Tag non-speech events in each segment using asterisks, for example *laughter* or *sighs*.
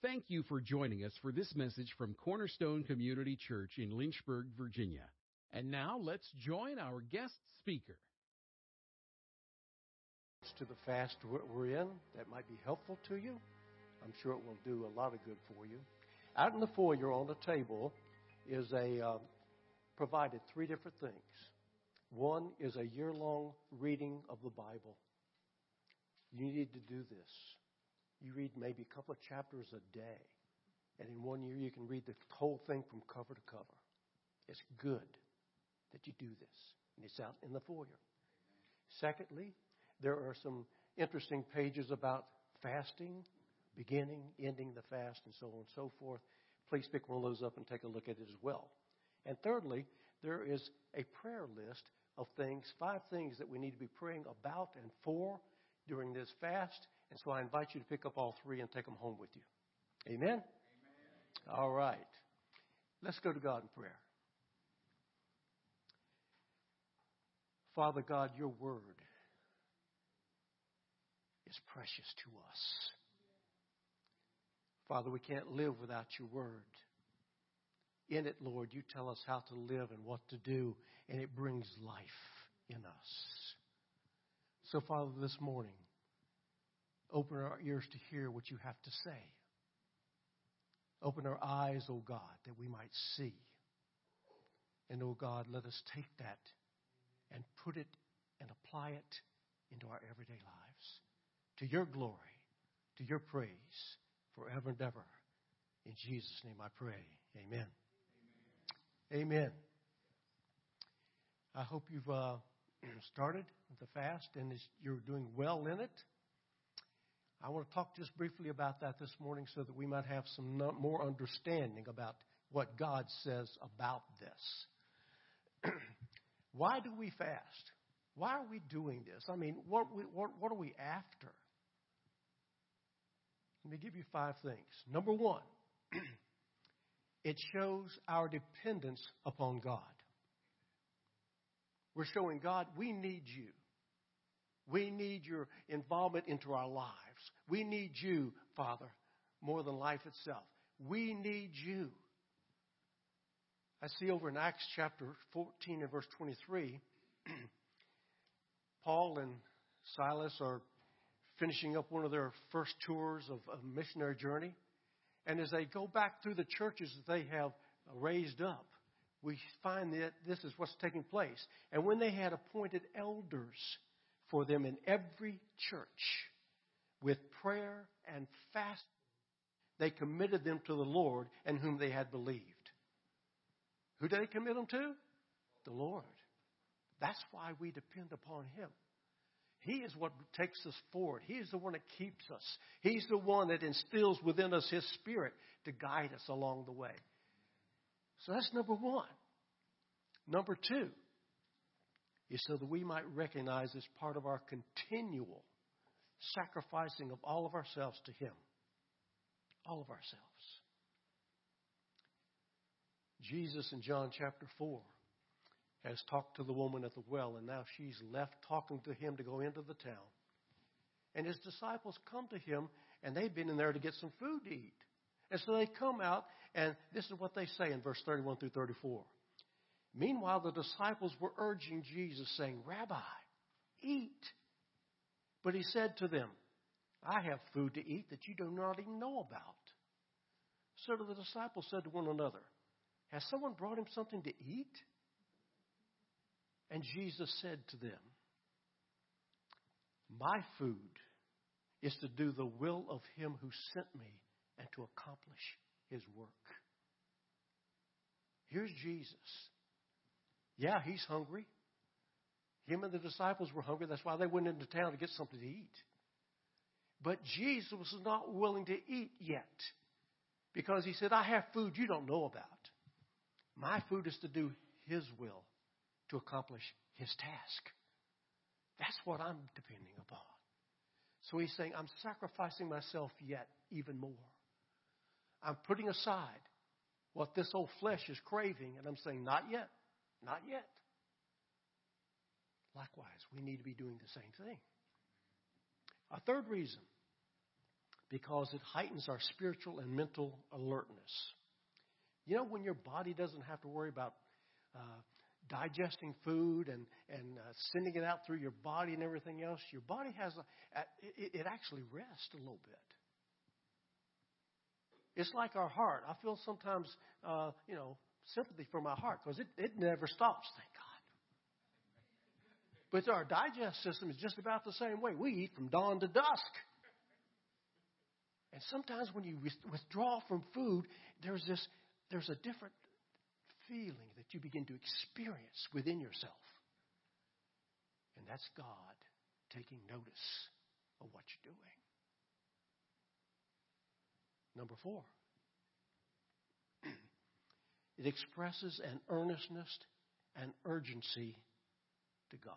Thank you for joining us for this message from Cornerstone Community Church in Lynchburg, Virginia. And now let's join our guest speaker. to the fast we're in that might be helpful to you. I'm sure it will do a lot of good for you. Out in the foyer on the table is a uh, provided three different things. One is a year long reading of the Bible. You need to do this. You read maybe a couple of chapters a day, and in one year you can read the whole thing from cover to cover. It's good that you do this, and it's out in the foyer. Secondly, there are some interesting pages about fasting, beginning, ending the fast, and so on and so forth. Please pick one of those up and take a look at it as well. And thirdly, there is a prayer list of things, five things that we need to be praying about and for during this fast. And so I invite you to pick up all three and take them home with you. Amen? Amen. All right. Let's go to God in prayer. Father God, your word is precious to us. Father, we can't live without your word. In it, Lord, you tell us how to live and what to do, and it brings life in us. So, Father, this morning, open our ears to hear what you have to say. Open our eyes, O oh God, that we might see. And, O oh God, let us take that and put it and apply it into our everyday lives to your glory, to your praise, forever and ever. In Jesus' name I pray. Amen. Amen. Amen. I hope you've uh, *clears throat* started the fast and you're doing well in it. I want to talk just briefly about that this morning so that we might have some more understanding about what God says about this. *clears throat* Why do we fast? Why are we doing this? I mean, what, we, what, what are we after? Let me give you five things. Number one, *clears throat* it shows our dependence upon God. We're showing God we need you. We need your involvement into our lives. We need you, Father, more than life itself. We need you. I see over in Acts chapter 14 and verse 23, *clears throat* Paul and Silas are finishing up one of their first tours of a missionary journey. And as they go back through the churches that they have raised up, we find that this is what's taking place. And when they had appointed elders for them in every church with prayer and fasting, they committed them to the Lord and whom they had believed. Who did they commit them to? The Lord. That's why we depend upon Him. He is what takes us forward. He is the one that keeps us. He's the one that instills within us His Spirit to guide us along the way. So that's number one. Number two is so that we might recognize as part of our continual sacrificing of all of ourselves to Him. All of ourselves. Jesus in John chapter 4 has talked to the woman at the well, and now she's left talking to him to go into the town. And his disciples come to him, and they've been in there to get some food to eat. And so they come out, and this is what they say in verse 31 through 34. Meanwhile, the disciples were urging Jesus, saying, Rabbi, eat. But he said to them, I have food to eat that you do not even know about. So the disciples said to one another, Has someone brought him something to eat? And Jesus said to them, My food is to do the will of him who sent me and to accomplish his work. Here's Jesus. Yeah, he's hungry. Him and the disciples were hungry. That's why they went into town to get something to eat. But Jesus was not willing to eat yet because he said, I have food you don't know about. My food is to do his will to accomplish his task. That's what I'm depending upon. So he's saying, I'm sacrificing myself yet even more. I'm putting aside what this old flesh is craving, and I'm saying, not yet, not yet. Likewise, we need to be doing the same thing. A third reason because it heightens our spiritual and mental alertness. You know, when your body doesn't have to worry about uh, digesting food and, and uh, sending it out through your body and everything else, your body has a, it, it actually rests a little bit. It's like our heart. I feel sometimes, uh, you know, sympathy for my heart because it, it never stops, thank God. But our digest system is just about the same way. We eat from dawn to dusk. And sometimes when you withdraw from food, there's this, there's a different feeling that you begin to experience within yourself. And that's God taking notice of what you're doing. Number four, it expresses an earnestness and urgency to God.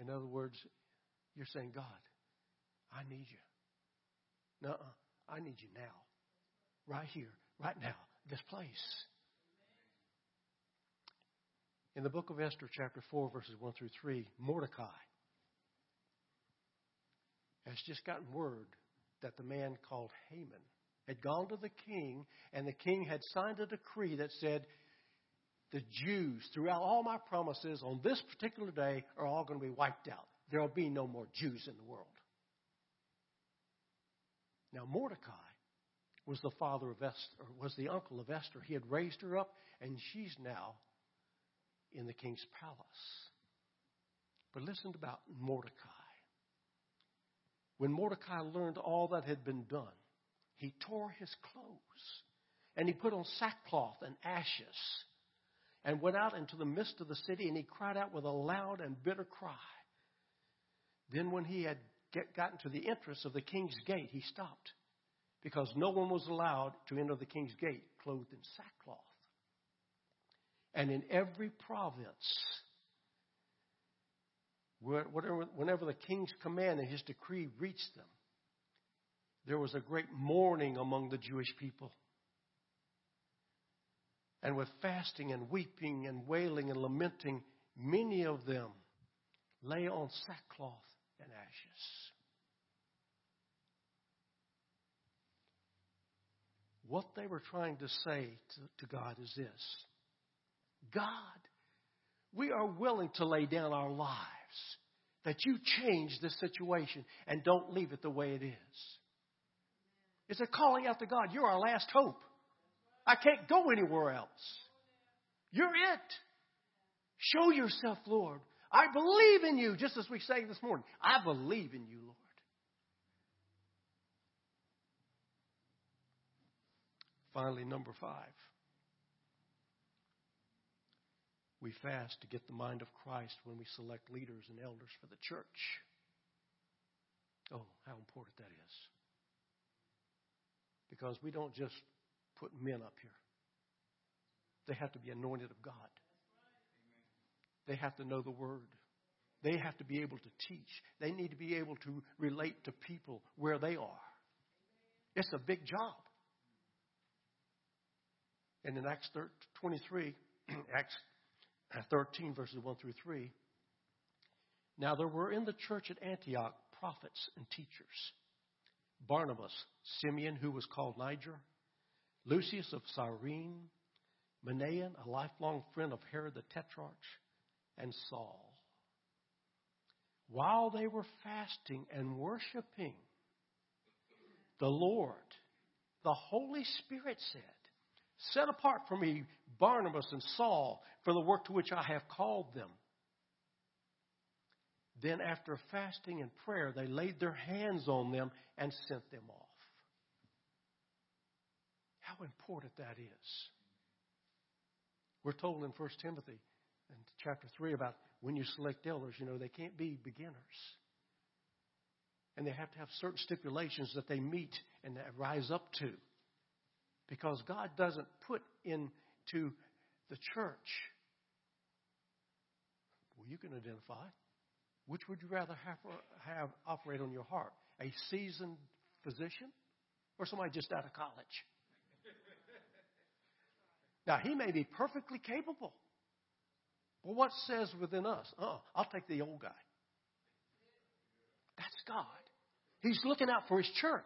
In other words, you're saying, God, I need you. No, I need you now right here, right now, this place. In the book of Esther, chapter 4, verses 1 through 3, Mordecai has just gotten word that the man called Haman had gone to the king, and the king had signed a decree that said, The Jews, throughout all my promises on this particular day, are all going to be wiped out. There will be no more Jews in the world. Now, Mordecai was the father of Esther, was the uncle of Esther. He had raised her up, and she's now in the king's palace. But listen about Mordecai. When Mordecai learned all that had been done, he tore his clothes and he put on sackcloth and ashes and went out into the midst of the city and he cried out with a loud and bitter cry. Then, when he had get, gotten to the entrance of the king's gate, he stopped because no one was allowed to enter the king's gate clothed in sackcloth. And in every province, whatever, whenever the king's command and his decree reached them, there was a great mourning among the Jewish people. And with fasting and weeping and wailing and lamenting, many of them lay on sackcloth and ashes. What they were trying to say to, to God is this God, we are willing to lay down our lives that you change this situation and don't leave it the way it is. It's a calling out to God. You're our last hope. I can't go anywhere else. You're it. Show yourself, Lord. I believe in you, just as we sang this morning. I believe in you, Lord. Finally, number five. We fast to get the mind of Christ when we select leaders and elders for the church. Oh, how important that is. Because we don't just put men up here, they have to be anointed of God. They have to know the Word. They have to be able to teach. They need to be able to relate to people where they are. It's a big job. And in Acts 23, *clears throat* Acts Uh, 13, verses 1 through 3, now there were in the church at Antioch prophets and teachers Barnabas, Simeon, who was called Niger, Lucius of Cyrene, Manaen, a lifelong friend of Herod the Tetrarch, and Saul. While they were fasting and worshiping the Lord, the Holy Spirit said, Set apart for me Barnabas and Saul for the work to which I have called them. Then, after fasting and prayer, they laid their hands on them and sent them off. How important that is. We're told in 1 Timothy in chapter 3 about when you select elders, you know, they can't be beginners. And they have to have certain stipulations that they meet and that rise up to. Because God doesn't put into the church. Well, you can identify. Which would you rather have, uh, have operate on your heart? A seasoned physician or somebody just out of college? *laughs* now, he may be perfectly capable. But what says within us? Oh, I'll take the old guy. That's God. He's looking out for His church.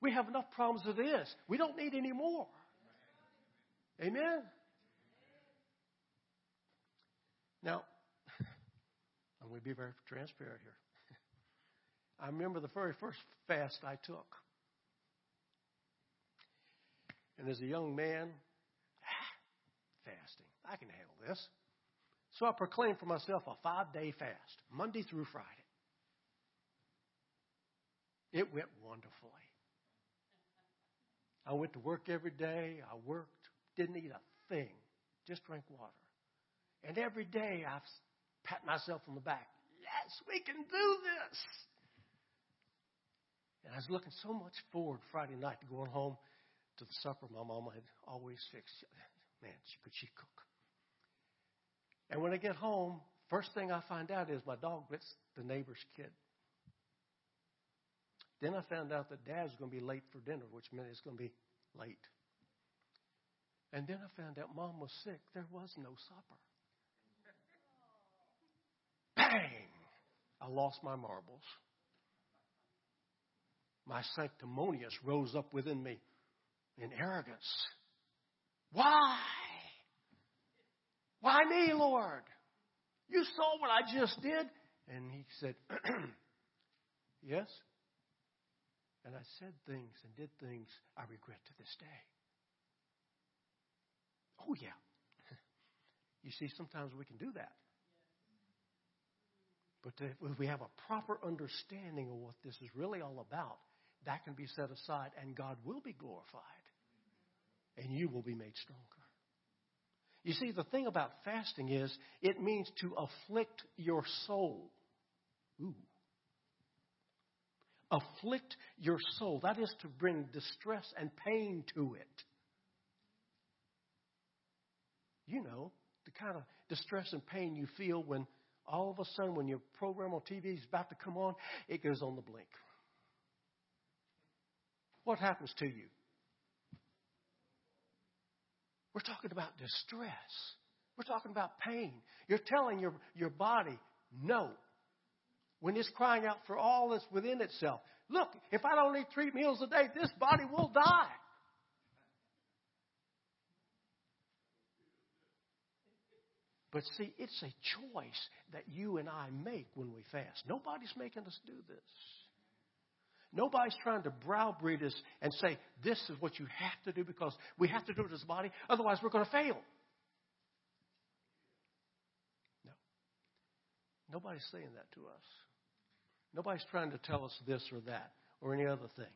We have enough problems as this. We don't need any more. Amen? Now, *laughs* I'm going to be very transparent here. *laughs* I remember the very first fast I took. And as a young man, *sighs* fasting, I can handle this. So I proclaimed for myself a five day fast, Monday through Friday. It went wonderfully. I went to work every day. I worked, didn't eat a thing, just drank water. And every day I pat myself on the back. Yes, we can do this. And I was looking so much forward Friday night to going home to the supper my mama had always fixed. Man, she could she cook? And when I get home, first thing I find out is my dog bit the neighbor's kid. Then I found out that Dad's going to be late for dinner, which meant it's going to be late. And then I found out Mom was sick. There was no supper. Bang! I lost my marbles. My sanctimonious rose up within me in arrogance. Why? Why me, Lord? You saw what I just did? And he said, *clears throat* Yes. And I said things and did things I regret to this day. Oh, yeah. *laughs* You see, sometimes we can do that. But if we have a proper understanding of what this is really all about, that can be set aside and God will be glorified and you will be made stronger. You see, the thing about fasting is it means to afflict your soul. Ooh. Afflict your soul. That is to bring distress and pain to it. You know, the kind of distress and pain you feel when all of a sudden, when your program on TV is about to come on, it goes on the blink. What happens to you? We're talking about distress. We're talking about pain. You're telling your, your body, no. When it's crying out for all that's within itself. Look, if I don't eat three meals a day, this body will die. But see, it's a choice that you and I make when we fast. Nobody's making us do this. Nobody's trying to browbeat us and say, this is what you have to do because we have to do it as a body, otherwise we're going to fail. No. Nobody's saying that to us. Nobody's trying to tell us this or that or any other thing.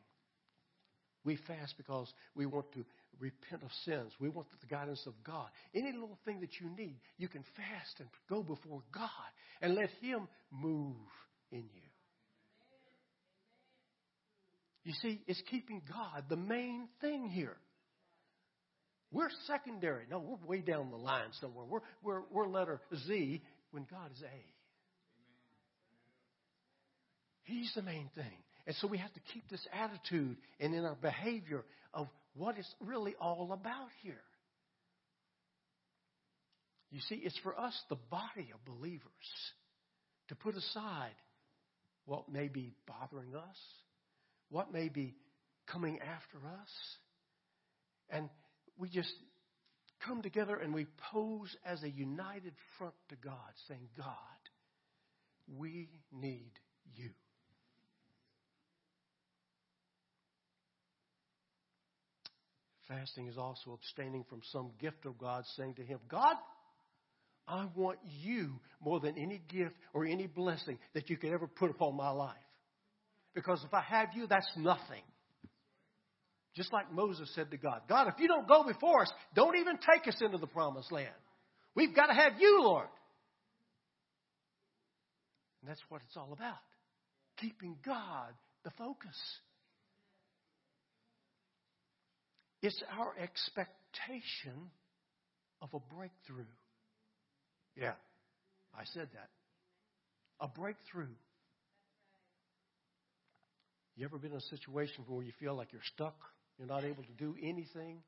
We fast because we want to repent of sins. We want the guidance of God. Any little thing that you need, you can fast and go before God and let Him move in you. You see, it's keeping God the main thing here. We're secondary. No, we're way down the line somewhere. We're, we're, we're letter Z when God is A. He's the main thing. And so we have to keep this attitude and in our behavior of what it's really all about here. You see, it's for us, the body of believers, to put aside what may be bothering us, what may be coming after us. And we just come together and we pose as a united front to God, saying, God, we need you. Fasting is also abstaining from some gift of God, saying to Him, God, I want you more than any gift or any blessing that you could ever put upon my life. Because if I have you, that's nothing. Just like Moses said to God, God, if you don't go before us, don't even take us into the promised land. We've got to have you, Lord. And that's what it's all about. Keeping God the focus. It's our expectation of a breakthrough. Yeah, I said that. A breakthrough. You ever been in a situation where you feel like you're stuck? You're not able to do anything?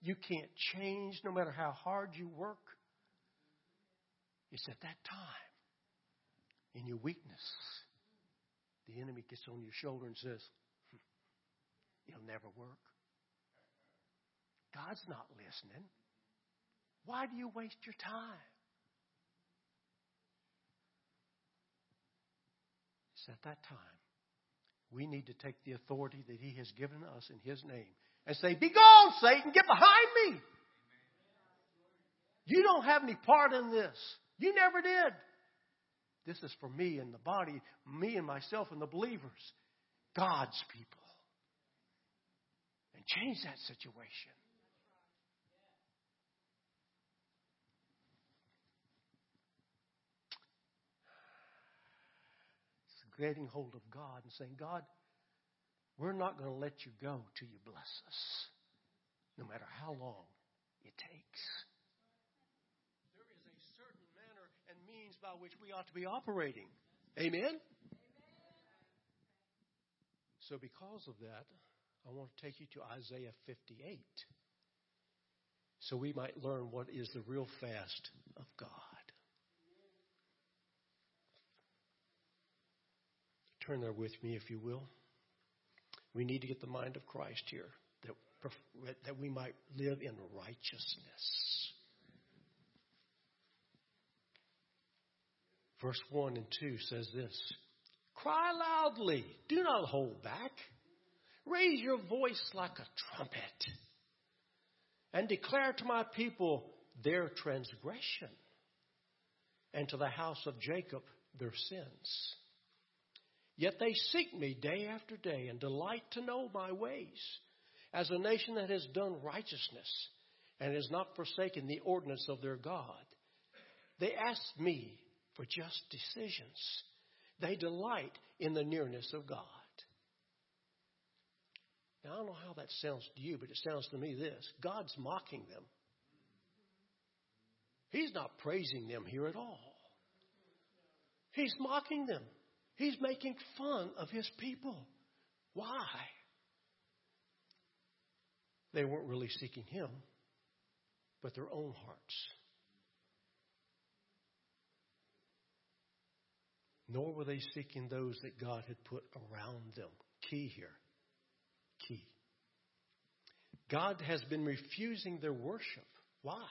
You can't change no matter how hard you work? It's at that time, in your weakness, the enemy gets on your shoulder and says, hmm, It'll never work. God's not listening. Why do you waste your time? It's at that time we need to take the authority that He has given us in His name and say, Be gone, Satan, get behind me. You don't have any part in this. You never did. This is for me and the body, me and myself and the believers, God's people. And change that situation. Getting hold of God and saying, God, we're not going to let you go till you bless us, no matter how long it takes. There is a certain manner and means by which we ought to be operating. Amen? So, because of that, I want to take you to Isaiah 58 so we might learn what is the real fast of God. Turn there with me, if you will. We need to get the mind of Christ here that, that we might live in righteousness. Verse 1 and 2 says this Cry loudly, do not hold back. Raise your voice like a trumpet, and declare to my people their transgression, and to the house of Jacob their sins. Yet they seek me day after day and delight to know my ways, as a nation that has done righteousness and has not forsaken the ordinance of their God. They ask me, for just decisions. They delight in the nearness of God. Now, I don't know how that sounds to you, but it sounds to me this God's mocking them. He's not praising them here at all. He's mocking them. He's making fun of his people. Why? They weren't really seeking him, but their own hearts. nor were they seeking those that God had put around them. Key here. Key. God has been refusing their worship. Why?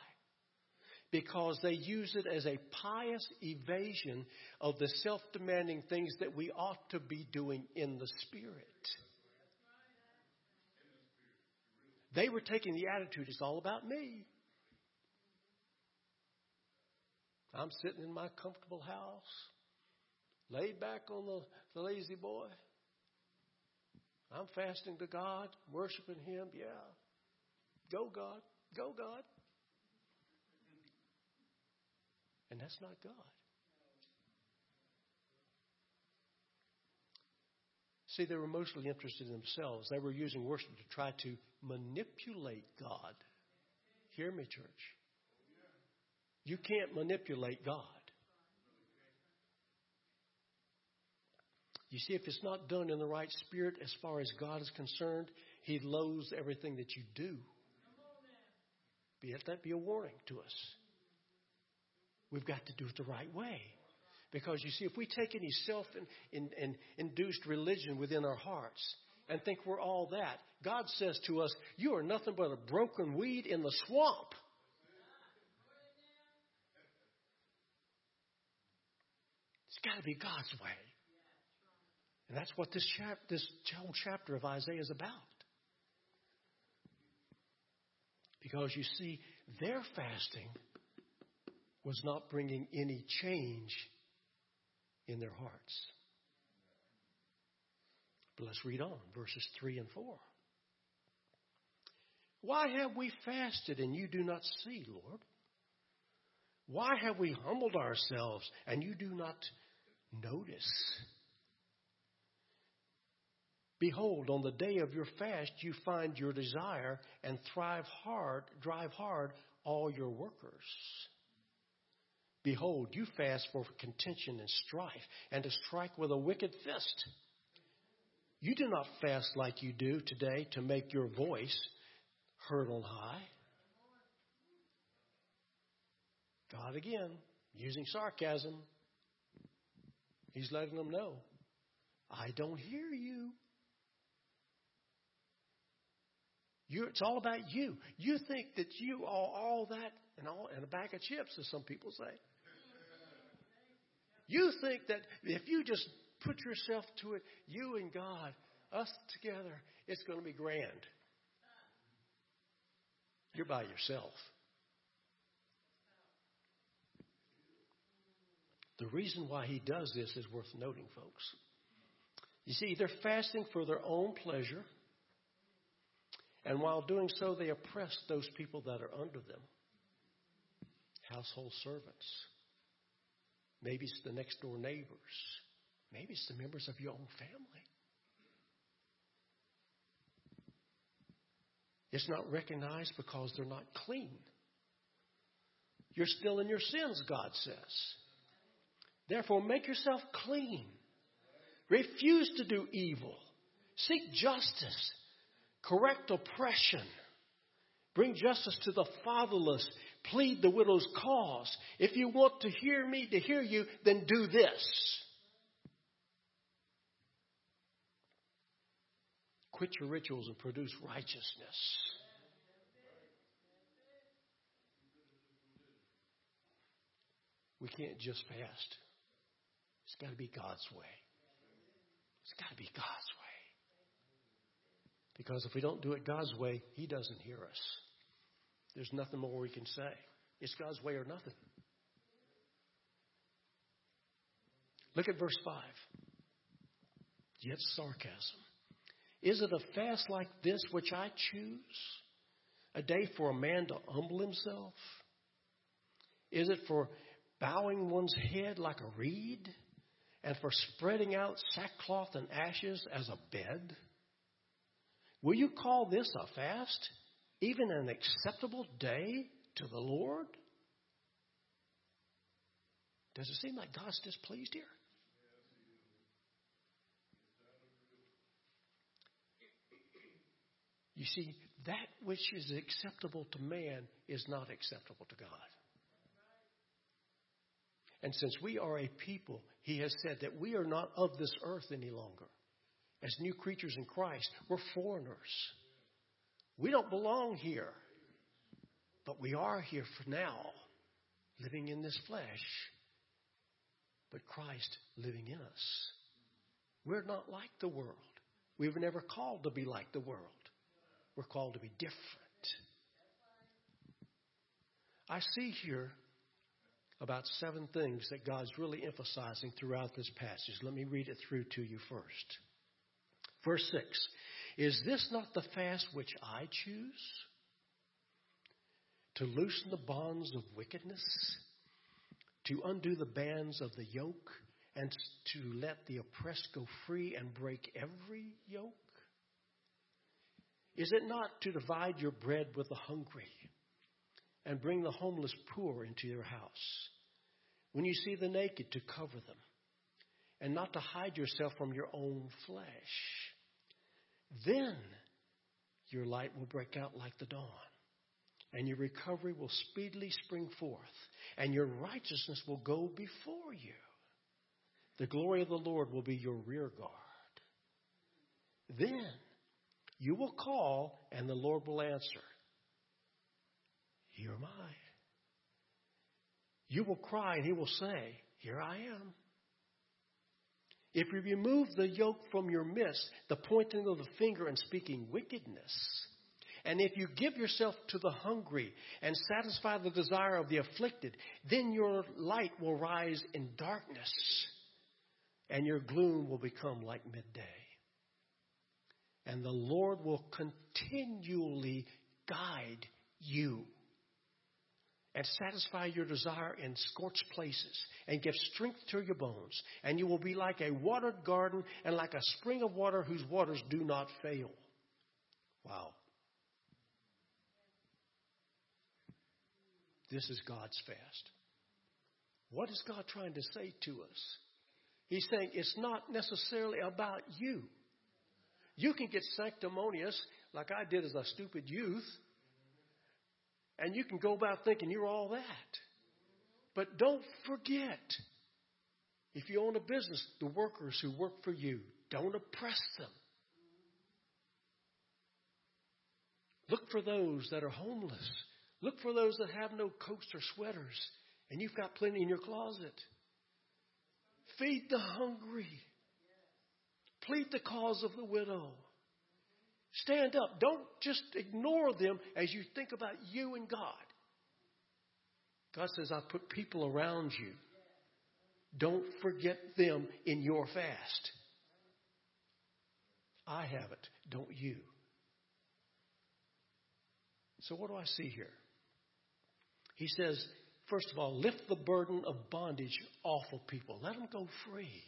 Because they use it as a pious evasion of the self demanding things that we ought to be doing in the Spirit. They were taking the attitude, it's all about me. I'm sitting in my comfortable house laid back on the, the La-Z-Boy. I'm fasting to God, worshiping Him. Yeah. Go, God. Go, God. And that's not God. See, they were mostly interested in themselves. They were using worship to try to manipulate God. Hear me, church. You can't manipulate God. You see, if it's not done in the right spirit as far as God is concerned, He loathes everything that you do. Be let that be a warning to us. We've got to do it the right way. Because you see, if we take any self induced religion within our hearts and think we're all that, God says to us, You are nothing but a broken weed in the swamp. It's got to be God's way. And that's what this, chap- this whole chapter of Isaiah is about. Because you see, their fasting was not bringing any change in their hearts. But let's read on, verses 3 and 4. Why have we fasted and you do not see, Lord? Why have we humbled ourselves and you do not notice? Behold, on the day of your fast, you find your desire and thrive hard, drive hard all your workers. Behold, you fast for contention and strife, and to strike with a wicked fist. You do not fast like you do today to make your voice heard on high. God again, using sarcasm, He's letting them know I don't hear you. you it's all about you. You think that you are all that and all and a bag of chips, as some people say. You think that if you just put yourself to it, you and God, us together, it's going to be grand. You're by yourself. The reason why he does this is worth noting, folks. You see, they're fasting for their own pleasure, and while doing so, they oppress those people that are under them household servants. Maybe it's the next door neighbors. Maybe it's the members of your own family. It's not recognized because they're not clean. You're still in your sins, God says. Therefore, make yourself clean. Refuse to do evil. Seek justice. Correct oppression. Bring justice to the fatherless. Plead the widow's cause. If you want to hear me, to hear you, then do this. Quit your rituals and produce righteousness. We can't just fast. It's got to be God's way. It's got to be God's way. Because if we don't do it God's way, He doesn't hear us. There's nothing more we can say. It's God's way or nothing. Look at verse 5. Yet sarcasm. Is it a fast like this which I choose? A day for a man to humble himself? Is it for bowing one's head like a reed? And for spreading out sackcloth and ashes as a bed? Will you call this a fast? Even an acceptable day to the Lord? Does it seem like God's displeased here? You see, that which is acceptable to man is not acceptable to God. And since we are a people, he has said that we are not of this earth any longer. As new creatures in Christ, we're foreigners. We don't belong here. But we are here for now, living in this flesh, but Christ living in us. We're not like the world. We were never called to be like the world. We're called to be different. I see here about seven things that God's really emphasizing throughout this passage. Let me read it through to you first. Verse 6 Is this not the fast which I choose? To loosen the bonds of wickedness, to undo the bands of the yoke, and to let the oppressed go free and break every yoke? Is it not to divide your bread with the hungry and bring the homeless poor into your house? When you see the naked, to cover them and not to hide yourself from your own flesh. Then your light will break out like the dawn, and your recovery will speedily spring forth, and your righteousness will go before you. The glory of the Lord will be your rear guard. Then you will call, and the Lord will answer. Here am I. You will cry, and He will say, Here I am. If you remove the yoke from your midst, the pointing of the finger and speaking wickedness, and if you give yourself to the hungry and satisfy the desire of the afflicted, then your light will rise in darkness, and your gloom will become like midday. And the Lord will continually guide you and satisfy your desire in scorched places and give strength to your bones. And you will be like a watered garden and like a spring of water whose waters do not fail. Wow. This is God's fast. What is God trying to say to us? He's saying it's not necessarily about you. You can get sanctimonious like I did as a stupid youth, and you can go about thinking you're all that. But don't forget, if you own a business, the workers who work for you, Don't oppress them. Look for those that are homeless. Look for those that have no coats or sweaters, and you've got plenty in your closet. Feed the hungry. Plead the cause of the widow. Stand up. Don't just ignore them as you think about you and God. God says, I put people around you. Don't forget them in your fast. I have it. Don't you? So, what do I see here? He says, first of all, lift the burden of bondage off of people, let them go free.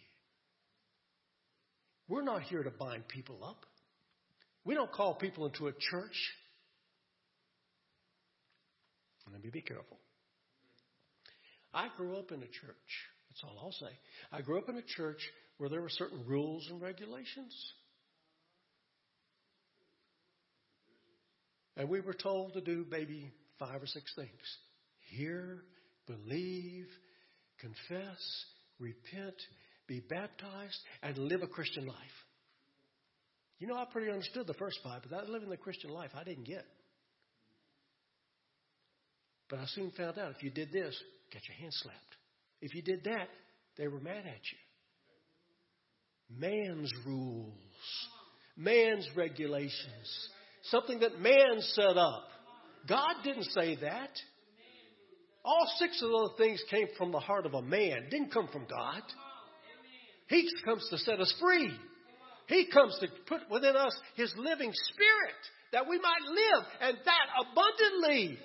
We're not here to bind people up. We don't call people into a church. Let me be careful. I grew up in a church. That's all I'll say. I grew up in a church where there were certain rules and regulations. And we were told to do maybe five or six things hear, believe, confess, repent, be baptized, and live a Christian life. You know, I pretty understood the first five, but that living the Christian life I didn't get. But I soon found out if you did this, get your hand slapped. If you did that, they were mad at you. Man's rules, man's regulations, something that man set up. God didn't say that. All six of those things came from the heart of a man, didn't come from God. He comes to set us free. He comes to put within us His living spirit that we might live and that abundantly.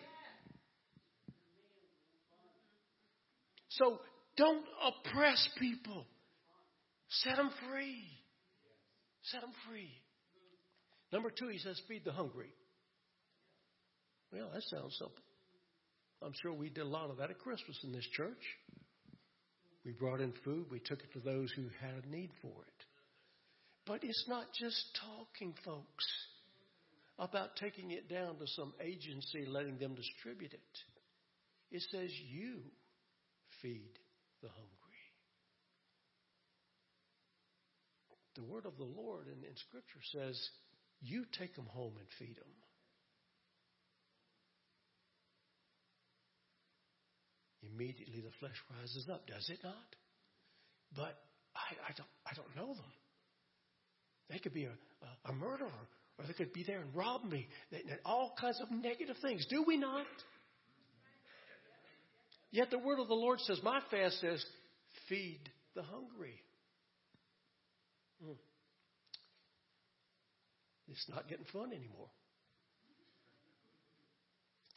So don't oppress people. Set them free. Set them free. Number two, he says, feed the hungry. Well, that sounds simple. I'm sure we did a lot of that at Christmas in this church. We brought in food, we took it to those who had a need for it. But it's not just talking, folks, about taking it down to some agency, letting them distribute it. It says you feed the hungry. The word of the Lord in, in Scripture says, you take them home and feed them. Immediately the flesh rises up, does it not? But I, I don't, I don't know them. They could be a, a, murderer, or they could be there and rob me. and all kinds of negative things. Do we not? Yet the word of the Lord says, My fast says, feed the hungry. Hmm. It's not getting fun anymore.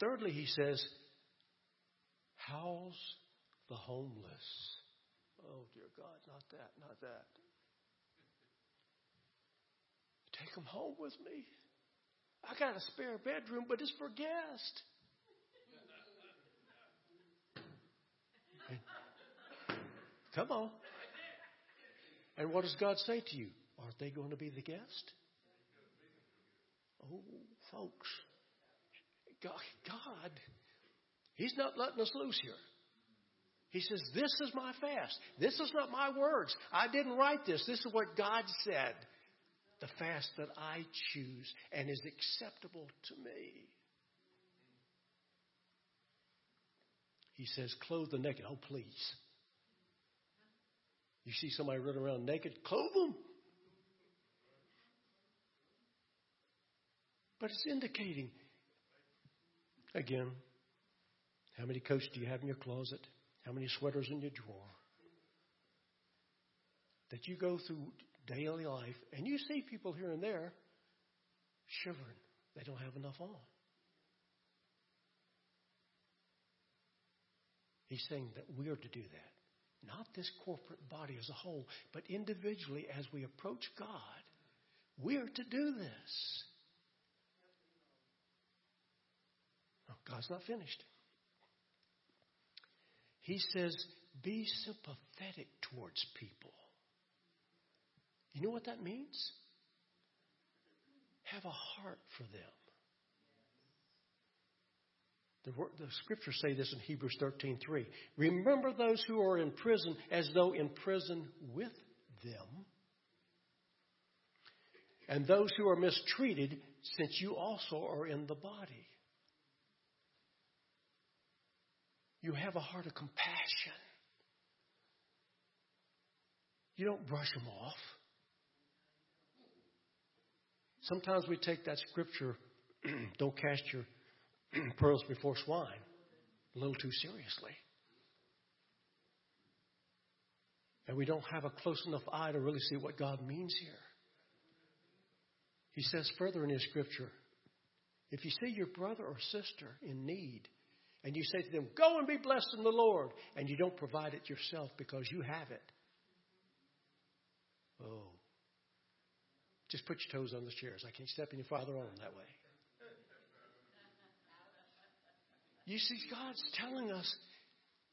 Thirdly, he says, house the homeless. Oh, dear God, not that, not that. Take them home with me. I got a spare bedroom, but it's for guests. *laughs* Come on. And what does God say to you? Aren't they going to be the guest? Oh, folks, God, God, He's not letting us loose here. He says, This is my fast. This is not my words. I didn't write this. This is what God said. The fast that I choose and is acceptable to me. He says, Clothe the naked. Oh, please. You see somebody running around naked, clothe them. But it's indicating, again, how many coats do you have in your closet? How many sweaters in your drawer? That you go through daily life and you see people here and there shivering. They don't have enough on. He's saying that we are to do that. Not this corporate body as a whole, but individually as we approach God, we are to do this. God's not finished. He says, be sympathetic towards people. You know what that means? Have a heart for them. The, word, the scriptures say this in Hebrews 13:3. Remember those who are in prison as though in prison with them. and those who are mistreated, since you also are in the body. You have a heart of compassion. You don't brush them off. Sometimes we take that scripture, *clears throat* don't cast your *clears throat* pearls before swine, a little too seriously. And we don't have a close enough eye to really see what God means here. He says further in his scripture if you see your brother or sister in need, and you say to them, Go and be blessed in the Lord, and you don't provide it yourself because you have it. Oh. Just put your toes on the chairs. I can't step any farther on that way. You see, God's telling us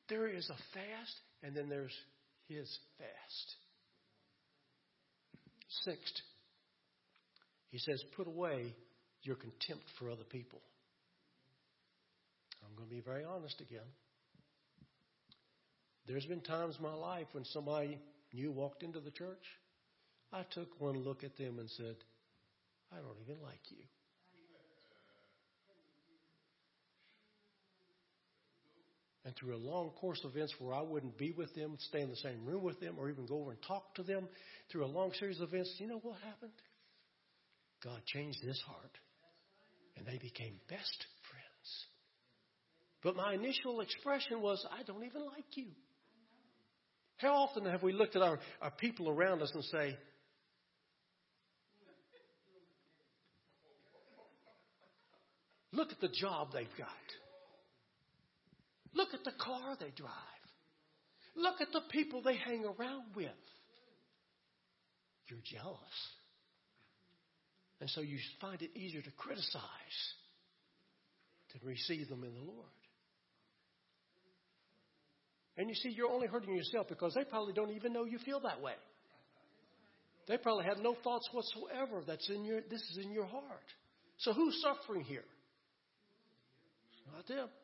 there is a fast, and then there's His fast. Sixth, He says, put away your contempt for other people. I'm going to be very honest again. There's been times in my life when somebody new walked into the church. I took one look at them and said, I don't even like you. And through a long course of events where I wouldn't be with them, stay in the same room with them, or even go over and talk to them, through a long series of events, you know what happened? God changed his heart. And they became best friends. but my initial expression was, I don't even like you. How often have we looked at our, our people around us and say, Look at the job they've got. Look at the car they drive. Look at the people they hang around with. You're jealous. And so you find it easier to criticize than receive them in the Lord. And you see, you're only hurting yourself because they probably don't even know you feel that way. They probably have no thoughts whatsoever that's in your this is in your heart. So who's suffering here? Not them. *laughs*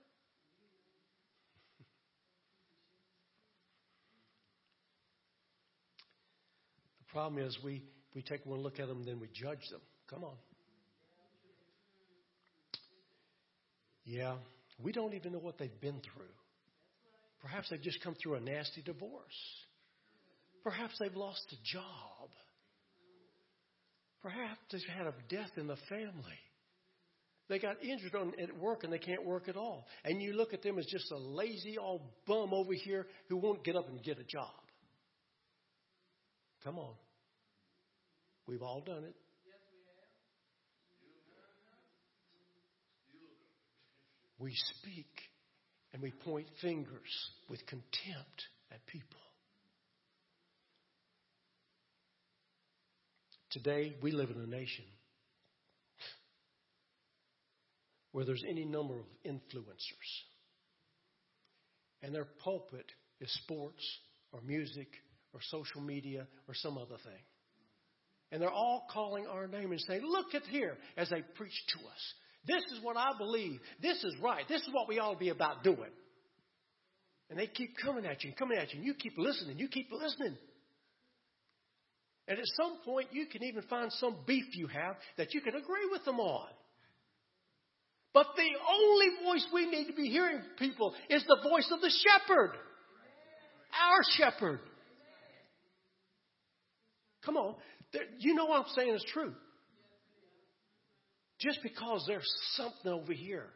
The problem is we, we take one look at them, then we judge them. Come on. Yeah, we don't even know what they've been through. Perhaps they've just come through a nasty divorce. Perhaps they've lost a job. Perhaps they've had a death in the family. They got injured on, at work and they can't work at all. And you look at them as just a lazy old bum over here who won't get up and get a job. Come on. We've all done it. We speak and we point fingers with contempt at people. Today, we live in a nation where there's any number of influencers. And their pulpit is sports or music or social media or some other thing. And they're all calling our name and saying, Look at here, as they preach to us. This is what I believe. This is right. This is what we ought to be about doing. And they keep coming at you and coming at you, and you keep listening. You keep listening. And at some point, you can even find some beef you have that you can agree with them on. But the only voice we need to be hearing, people, is the voice of the shepherd. Our shepherd. Come on. You know what I'm saying is true. Just because there's something over here.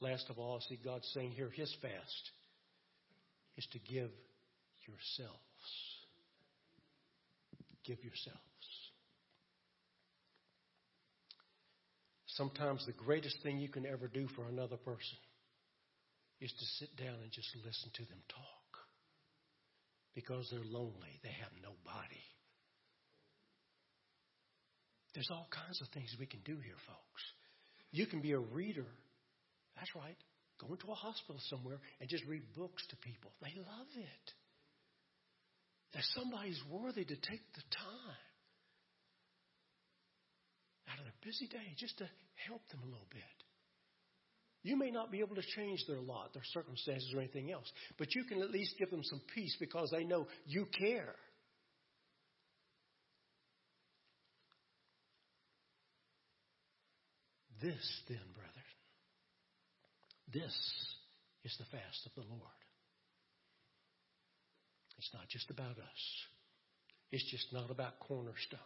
Last of all, I see God saying here, His fast is to give yourselves. Give yourselves. Sometimes the greatest thing you can ever do for another person is to sit down and just listen to them talk. Because they're lonely, they have nobody. There's all kinds of things we can do here, folks. You can be a reader. That's right. Go into a hospital somewhere and just read books to people. They love it. That somebody's worthy to take the time. out of their busy day just to help them a little bit. You may not be able to change their lot, their circumstances, or anything else, but you can at least give them some peace because they know you care. This, then, brethren, this is the fast of the Lord. It's not just about us, it's just not about cornerstone.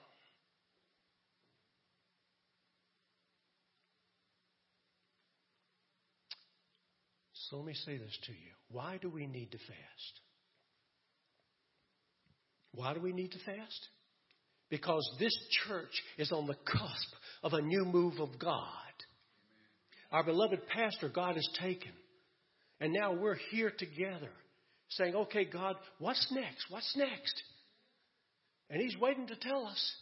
So let me say this to you. Why do we need to fast? Why do we need to fast? Because this church is on the cusp of a new move of God. Our beloved pastor, God has taken. And now we're here together saying, okay, God, what's next? What's next? And He's waiting to tell us,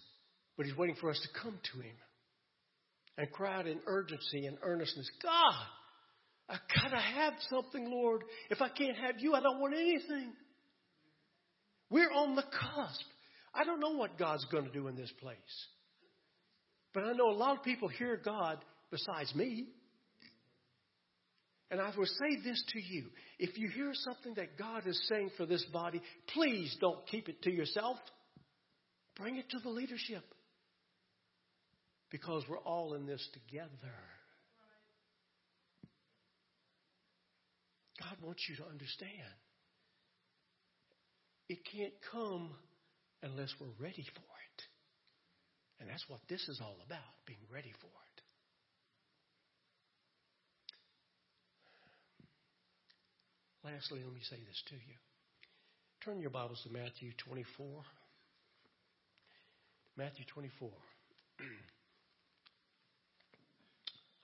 but He's waiting for us to come to Him and cry out in urgency and earnestness God, I gotta have something, Lord. If I can't have you, I don't want anything. We're on the cusp. I don't know what God's going to do in this place. But I know a lot of people hear God besides me. And I will say this to you. If you hear something that God is saying for this body, please don't keep it to yourself. Bring it to the leadership. Because we're all in this together. God wants you to understand. It can't come unless we're ready for it. And that's what this is all about, being ready for it. Lastly, let me say this to you. Turn your Bibles to Matthew 24. Matthew 24. *clears throat*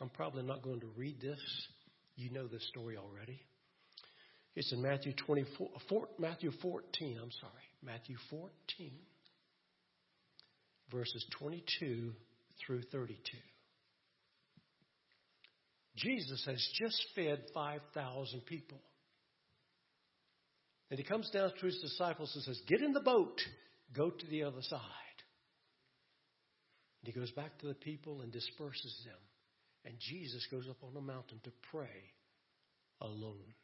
I'm probably not going to read this. You know this story already. It's in Matthew 24, four, Matthew 14, I'm sorry. Matthew 14, verses 22 through 32. Jesus has just fed 5,000 people. And he comes down to his disciples and says, Get in the boat, go to the other side. And he goes back to the people and disperses them. And Jesus goes up on a mountain to pray alone.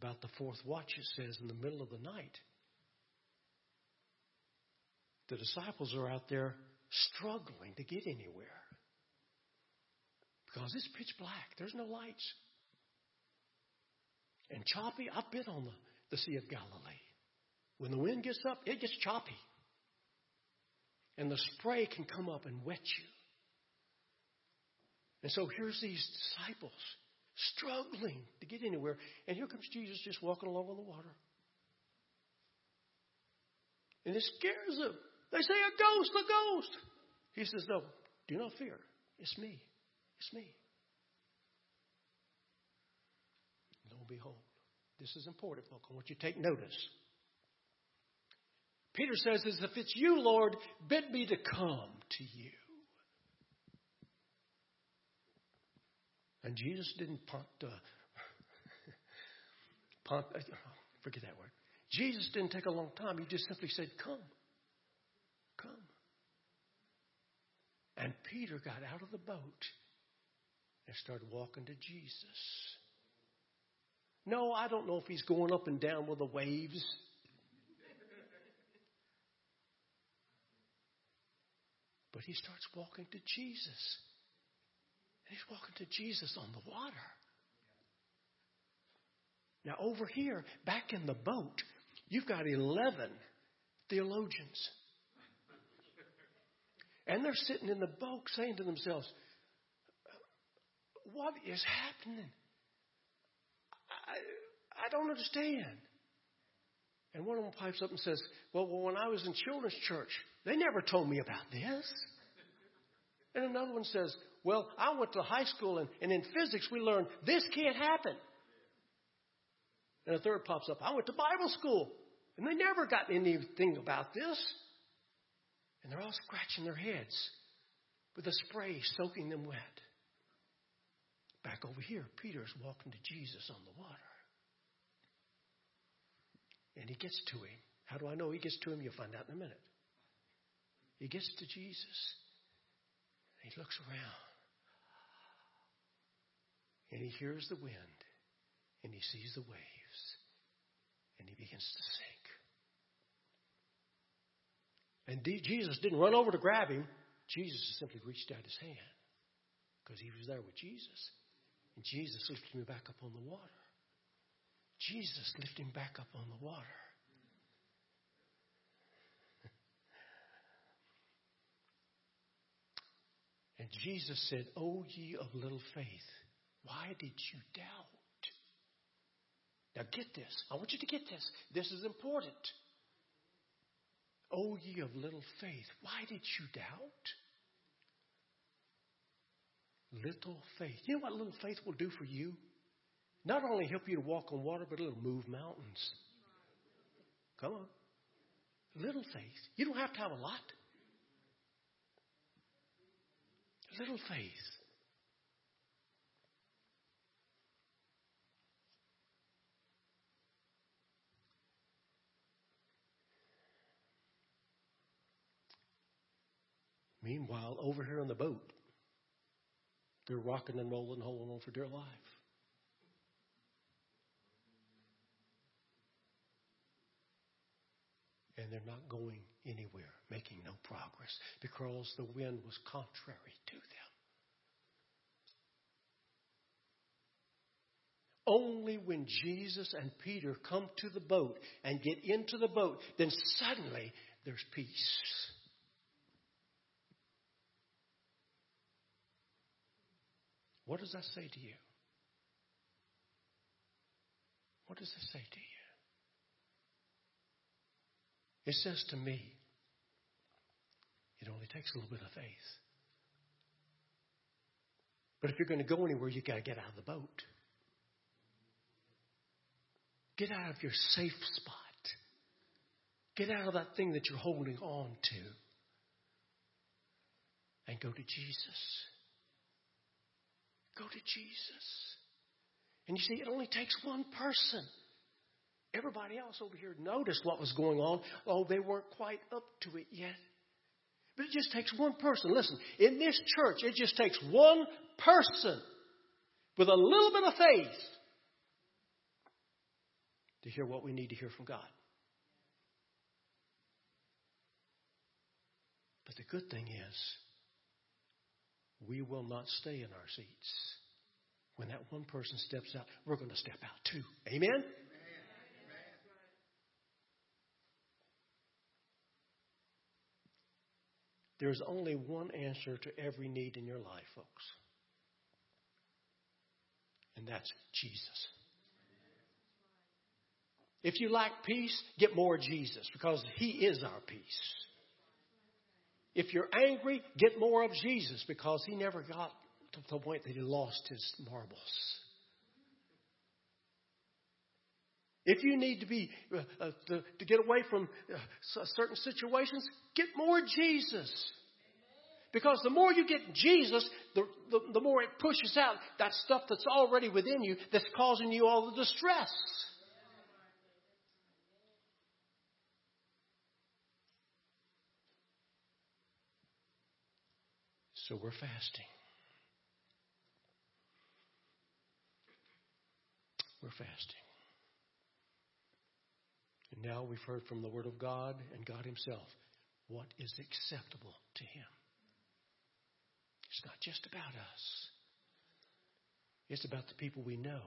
About the fourth watch, it says, in the middle of the night, the disciples are out there struggling to get anywhere because it's pitch black. There's no lights. And choppy, I've been on the, the Sea of Galilee. When the wind gets up, it gets choppy. And the spray can come up and wet you. And so here's these disciples struggling to get anywhere. And here comes Jesus just walking along on the water. And it scares them. They say, A ghost, a ghost. He says, No, do not fear. It's me. It's me. And Lo and behold, this is important, folks. I want you to take notice. Peter says, As if it's you, Lord, bid me to come to you. And Jesus didn't punt, uh, *laughs* punt, uh, forget that word. Jesus didn't take a long time. He just simply said, Come. Come. And Peter got out of the boat and started walking to Jesus. No, I don't know if he's going up and down with the waves. But he starts walking to Jesus. And he's walking to Jesus on the water. Now, over here, back in the boat, you've got 11 theologians. And they're sitting in the boat saying to themselves, What is happening? I, I don't understand. And one of them pipes up and says, well, when I was in children's church, they never told me about this. And another one says, well, I went to high school and, and in physics we learned this can't happen. And a third pops up, I went to Bible school and they never got anything about this. And they're all scratching their heads with the spray soaking them wet. Back over here, Peter's walking to Jesus on the water. And he gets to him. How do I know he gets to him? You'll find out in a minute. He gets to Jesus. He looks around. And he hears the wind. And he sees the waves. And he begins to sink. And Jesus didn't run over to grab him. Jesus simply reached out his hand because he was there with Jesus. And Jesus lifted me back up on the water. Jesus lifted him back up on the water. *laughs* and Jesus said, O ye of little faith, why did you doubt? Now get this. I want you to get this. This is important. O ye of little faith, why did you doubt? Little faith. You know what little faith will do for you? Not only help you to walk on water, but it'll move mountains. Come on. Little faith. You don't have to have a lot. Little faith. Meanwhile, over here on the boat, they're rocking and rolling, holding on for dear life. And they're not going anywhere, making no progress, because the wind was contrary to them. Only when Jesus and Peter come to the boat and get into the boat, then suddenly there's peace. What does that say to you? What does it say to you? It says to me, it only takes a little bit of faith. But if you're going to go anywhere, you've got to get out of the boat. Get out of your safe spot. Get out of that thing that you're holding on to. And go to Jesus. Go to Jesus. And you see, it only takes one person. Everybody else over here noticed what was going on. Oh, they weren't quite up to it yet. But it just takes one person. Listen, in this church, it just takes one person with a little bit of faith to hear what we need to hear from God. But the good thing is, we will not stay in our seats. When that one person steps out, we're going to step out too. Amen? Amen. There's only one answer to every need in your life, folks. And that's Jesus. If you lack peace, get more Jesus because He is our peace. If you're angry, get more of Jesus because he never got to the point that he lost his marbles. If you need to be uh, uh, to, to, get away from uh, certain situations, get more Jesus. Because the more you get Jesus, the, the, the more it pushes out that stuff that's already within you that's causing you all the distress. So we're fasting. We're fasting. And now we've heard from the Word of God and God Himself what is acceptable to Him. It's not just about us, it's about the people we know,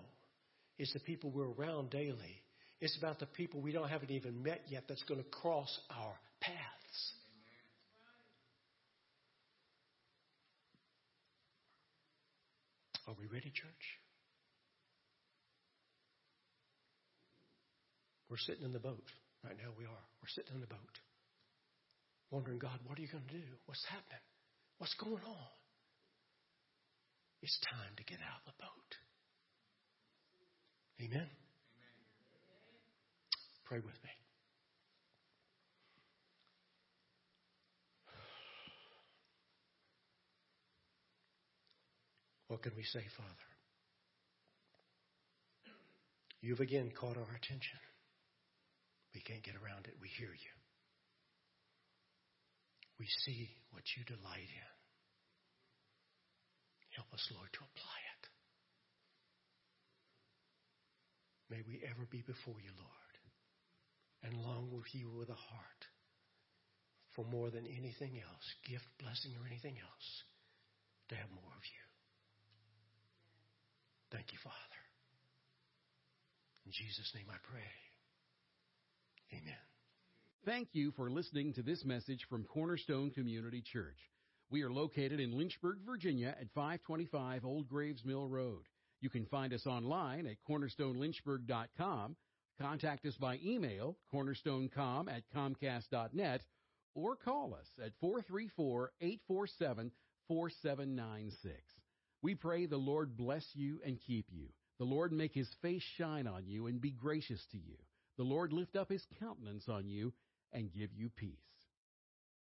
it's the people we're around daily, it's about the people we don't haven't even met yet that's going to cross our Are we ready, church? We're sitting in the boat. Right now we are. We're sitting in the boat. Wondering, God, what are you going to do? What's happening? What's going on? It's time to get out of the boat. Amen? Amen. Pray with me. What can we say, Father? You've again caught our attention. We can't get around it. We hear you. we see what you delight in. Help us, Lord, to apply it. May we ever be before you, Lord, and long with you with a heart for more than anything else, gift, blessing, or anything else, to have more of you. Thank you, Father. In Jesus' name I pray. Amen. Thank you for listening to this message from Cornerstone Community Church. We are located in Lynchburg, Virginia at 525 Old Graves Mill Road. You can find us online at cornerstonelynchburg.com, contact us by email, cornerstonecom at comcast.net, or call us at 434 847 4796. We pray the Lord bless you and keep you. The Lord make his face shine on you and be gracious to you. The Lord lift up his countenance on you and give you peace.